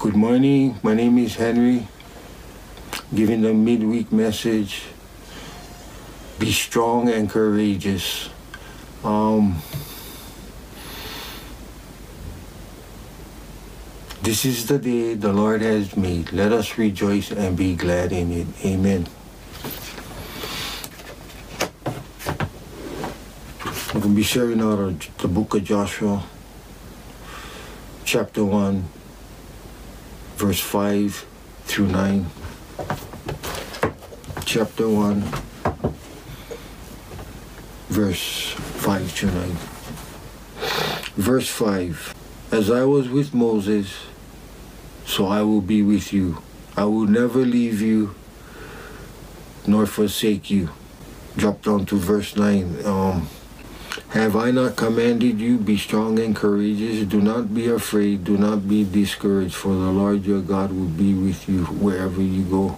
Good morning. My name is Henry. Giving the midweek message. Be strong and courageous. Um, this is the day the Lord has made. Let us rejoice and be glad in it. Amen. I'm going to be sharing out the book of Joshua, chapter 1, verse 5 through 9. Chapter 1, verse 5 through 9. Verse 5 As I was with Moses, so I will be with you. I will never leave you nor forsake you. Drop down to verse 9. Um, have I not commanded you, be strong and courageous? Do not be afraid, do not be discouraged, for the Lord your God will be with you wherever you go.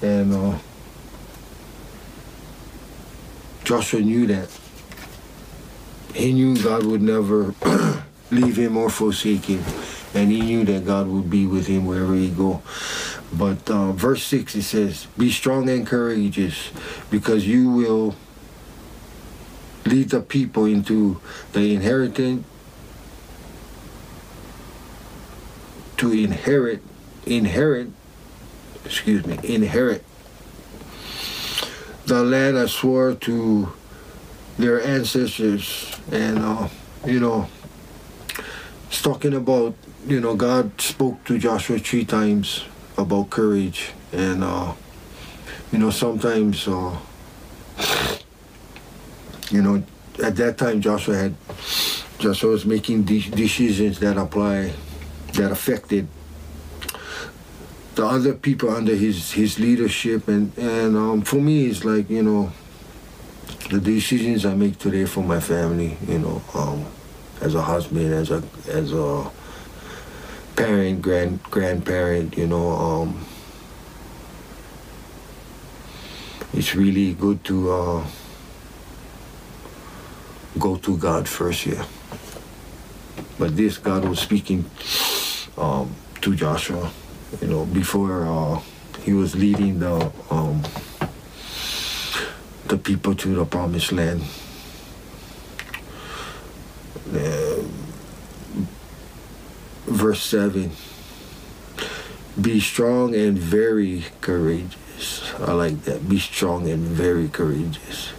And uh, Joshua knew that. He knew God would never leave him or forsake him. And he knew that God would be with him wherever he go. But uh, verse 6, it says, Be strong and courageous, because you will lead the people into the inheritance to inherit inherit excuse me inherit. The land I swore to their ancestors and uh, you know it's talking about you know God spoke to Joshua three times about courage and uh, you know sometimes uh, you know, at that time Joshua had Joshua was making de- decisions that apply that affected the other people under his his leadership. And and um, for me it's like you know the decisions I make today for my family you know um, as a husband as a as a parent grand grandparent you know um, it's really good to uh, go to God first here. But this God was speaking um, to Joshua, you know, before uh, he was leading the um, the people to the promised land. Uh, verse 7 Be strong and very courageous. I like that. Be strong and very courageous.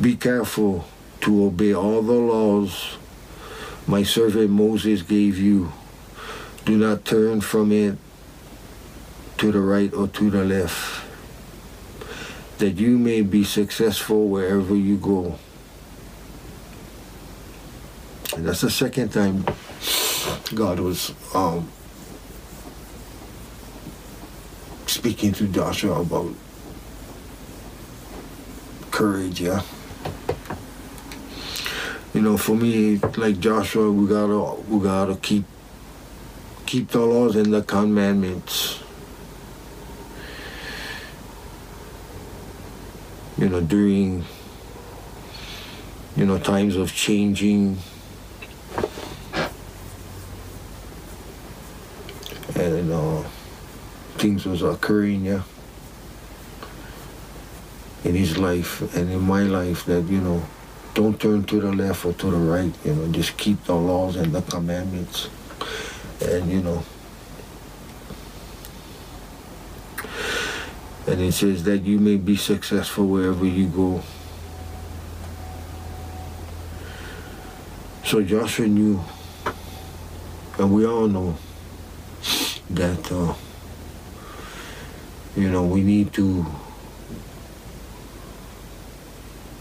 Be careful to obey all the laws my servant Moses gave you. Do not turn from it to the right or to the left, that you may be successful wherever you go. And that's the second time God was um, speaking to Joshua about courage, yeah know, for me, like Joshua, we gotta we gotta keep keep the laws and the commandments. You know, during you know times of changing and uh, things was occurring, yeah, in his life and in my life that you know don't turn to the left or to the right. You know, just keep the laws and the commandments. And, you know, and it says that you may be successful wherever you go. So Joshua knew, and we all know, that, uh, you know, we need to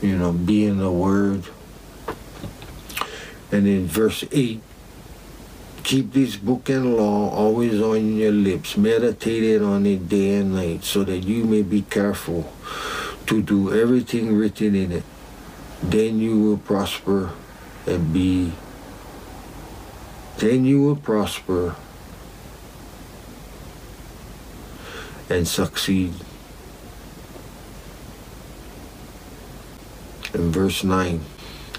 you know, be in the Word. And in verse 8, keep this book and law always on your lips, meditate it on it day and night, so that you may be careful to do everything written in it. Then you will prosper and be, then you will prosper and succeed. in verse 9.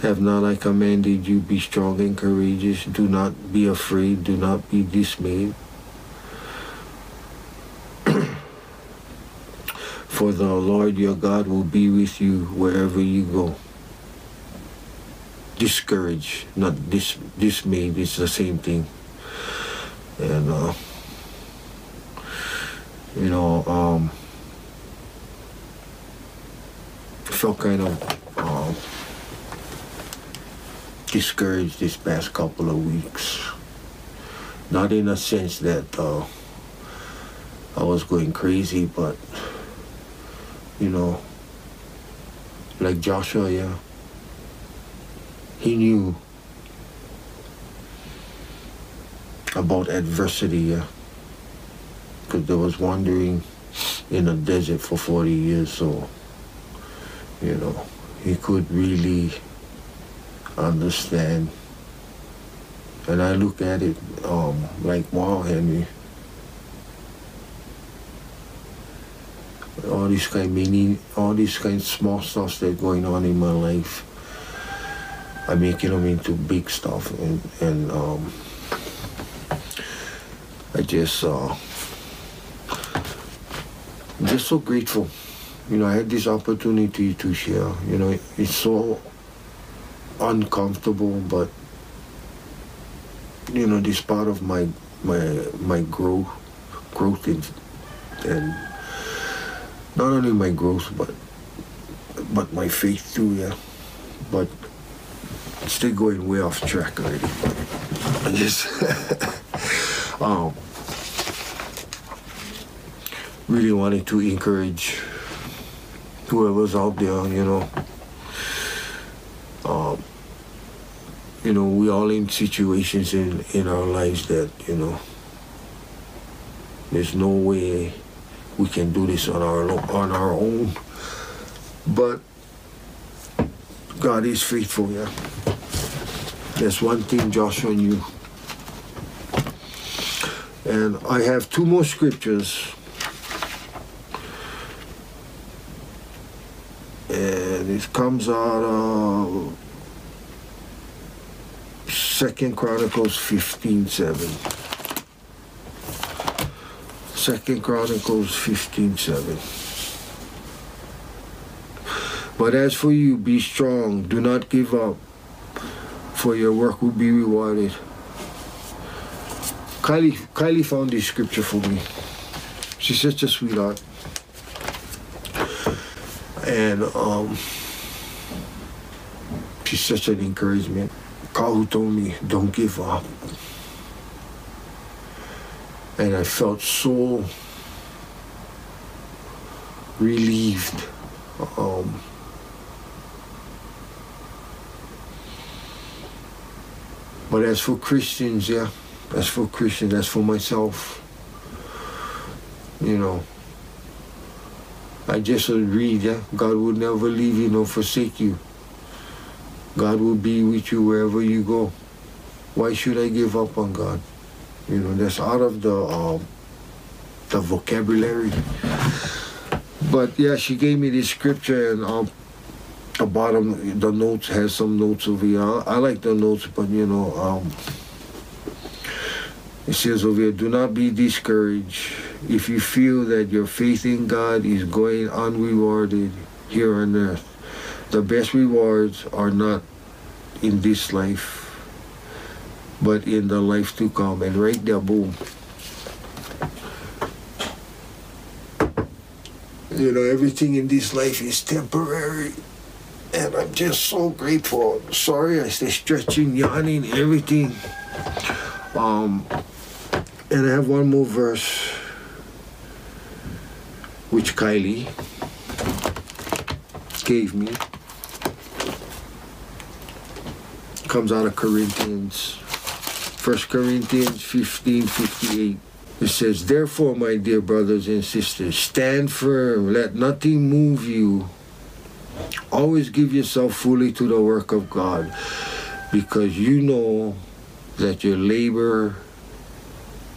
Have not I commanded you, be strong and courageous, do not be afraid, do not be dismayed. For the Lord your God will be with you wherever you go. Discouraged, not dis dismayed, it's the same thing. And, uh, you know, um, felt kind of discouraged this past couple of weeks. Not in a sense that uh, I was going crazy, but you know, like Joshua, yeah, he knew about adversity, yeah, because there was wandering in a desert for 40 years, so you know, he could really understand. And I look at it um, like, wow, Henry, all these kind of all these kind of small stuff that going on in my life, I'm making them into big stuff, and and um, I just uh, I'm just so grateful you know, I had this opportunity to share. You know, it's so uncomfortable, but you know, this part of my my my growth, growth in, and not only my growth, but but my faith too. Yeah, but it's still going way off track already. I just um, really wanted to encourage whoever's out there, you know. Um, you know, we all in situations in, in our lives that, you know, there's no way we can do this on our on our own. But God is faithful, yeah. That's one thing Joshua knew. And I have two more scriptures It comes out of Second Chronicles 15 7. Second Chronicles 15 7. But as for you, be strong, do not give up, for your work will be rewarded. Kylie, Kylie found this scripture for me. She's such a sweetheart. And um, she's such an encouragement. Carl told me, don't give up. And I felt so relieved. Um, but as for Christians, yeah, as for Christians, as for myself, you know, I just agree, yeah, God will never leave you nor forsake you. God will be with you wherever you go. Why should I give up on God? You know, that's out of the um, the vocabulary. But yeah, she gave me this scripture and um, the bottom, the notes has some notes over here. I, I like the notes, but you know, um, it says over here, do not be discouraged if you feel that your faith in God is going unrewarded here on earth the best rewards are not in this life, but in the life to come. And right there, boom. You know, everything in this life is temporary. And I'm just so grateful. Sorry, I stay stretching, yawning, everything. Um, and I have one more verse, which Kylie gave me. comes out of Corinthians. 1 Corinthians 15 58. It says, Therefore, my dear brothers and sisters, stand firm, let nothing move you. Always give yourself fully to the work of God, because you know that your labor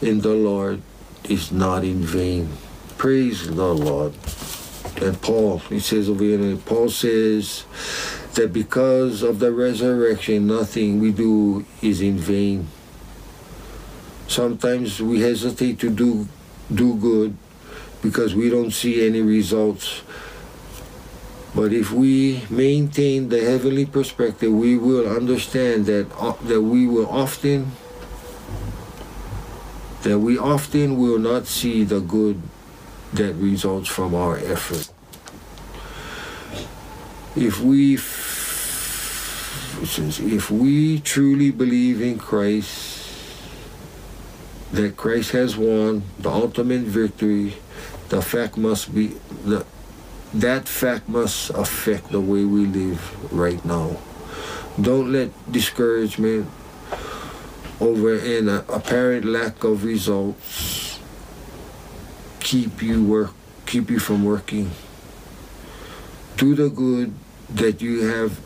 in the Lord is not in vain. Praise the Lord. And Paul, he says over here, Paul says, that because of the resurrection, nothing we do is in vain. Sometimes we hesitate to do, do good because we don't see any results. But if we maintain the heavenly perspective, we will understand that uh, that we will often that we often will not see the good that results from our effort. If we if we truly believe in Christ, that Christ has won the ultimate victory, the fact must be the that fact must affect the way we live right now. Don't let discouragement over an apparent lack of results keep you work keep you from working. Do the good that you have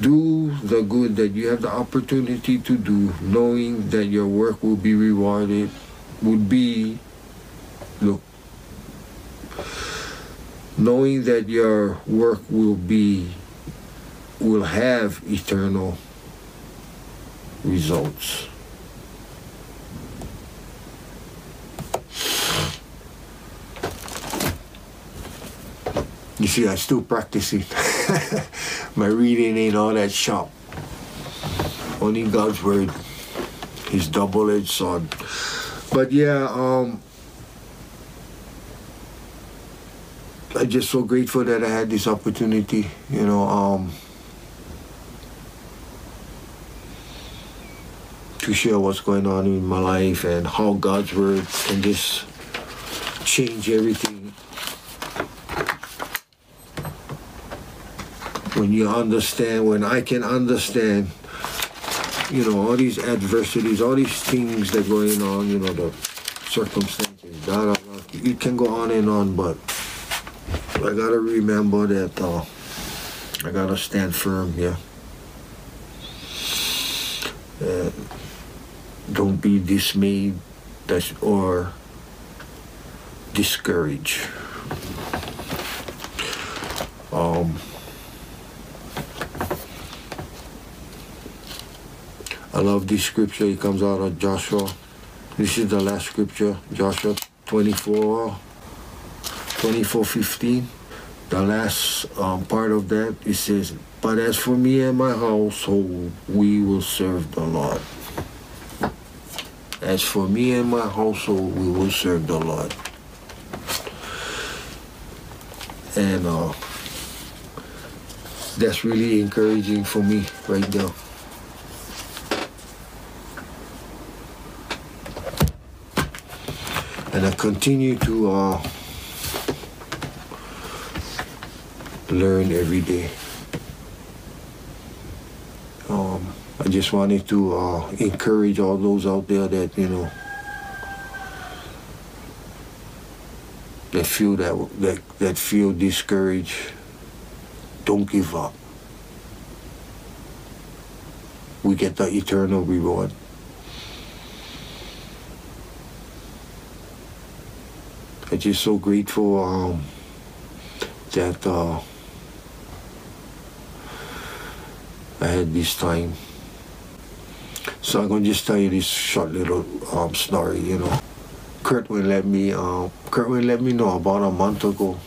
do the good that you have the opportunity to do, knowing that your work will be rewarded, would be, look, knowing that your work will be, will have eternal results. You see, I'm still practicing. My reading ain't all that sharp. Only God's word, His double-edged sword. But yeah, um, I'm just so grateful that I had this opportunity. You know, um, to share what's going on in my life and how God's word can just change everything when you understand, when I can understand, you know, all these adversities, all these things that going on, you know, the circumstances, da, da, da. It can go on and on, but I gotta remember that uh, I gotta stand firm, yeah. And don't be dismayed or discouraged. Um, I love this scripture. It comes out of Joshua. This is the last scripture, Joshua 24, 24, 15. The last um, part of that, it says, But as for me and my household, we will serve the Lord. As for me and my household, we will serve the Lord. And uh, that's really encouraging for me right now. And I continue to uh, learn every day. Um, I just wanted to uh, encourage all those out there that you know that feel that that that feel discouraged. Don't give up. We get the eternal reward. I'm just so grateful um, that uh, I had this time. So I'm gonna just tell you this short little um, story, you know. Kurt will let me, uh, Kurt will let me know about a month ago,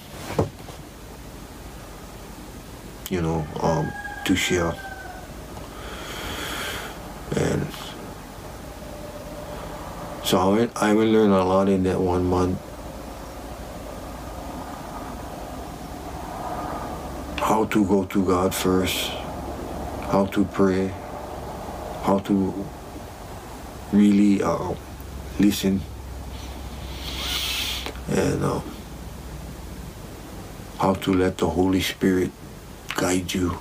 you know, um, to share. And so I, went, I will learn a lot in that one month. How to go to God first, how to pray, how to really uh, listen, and uh, how to let the Holy Spirit guide you.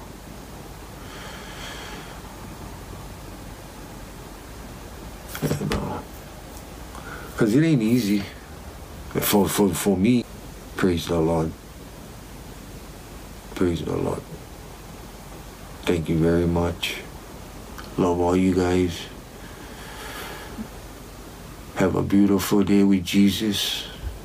Because uh, it ain't easy for, for, for me, praise the Lord. Praise the Lord. Thank you very much. Love all you guys. Have a beautiful day with Jesus.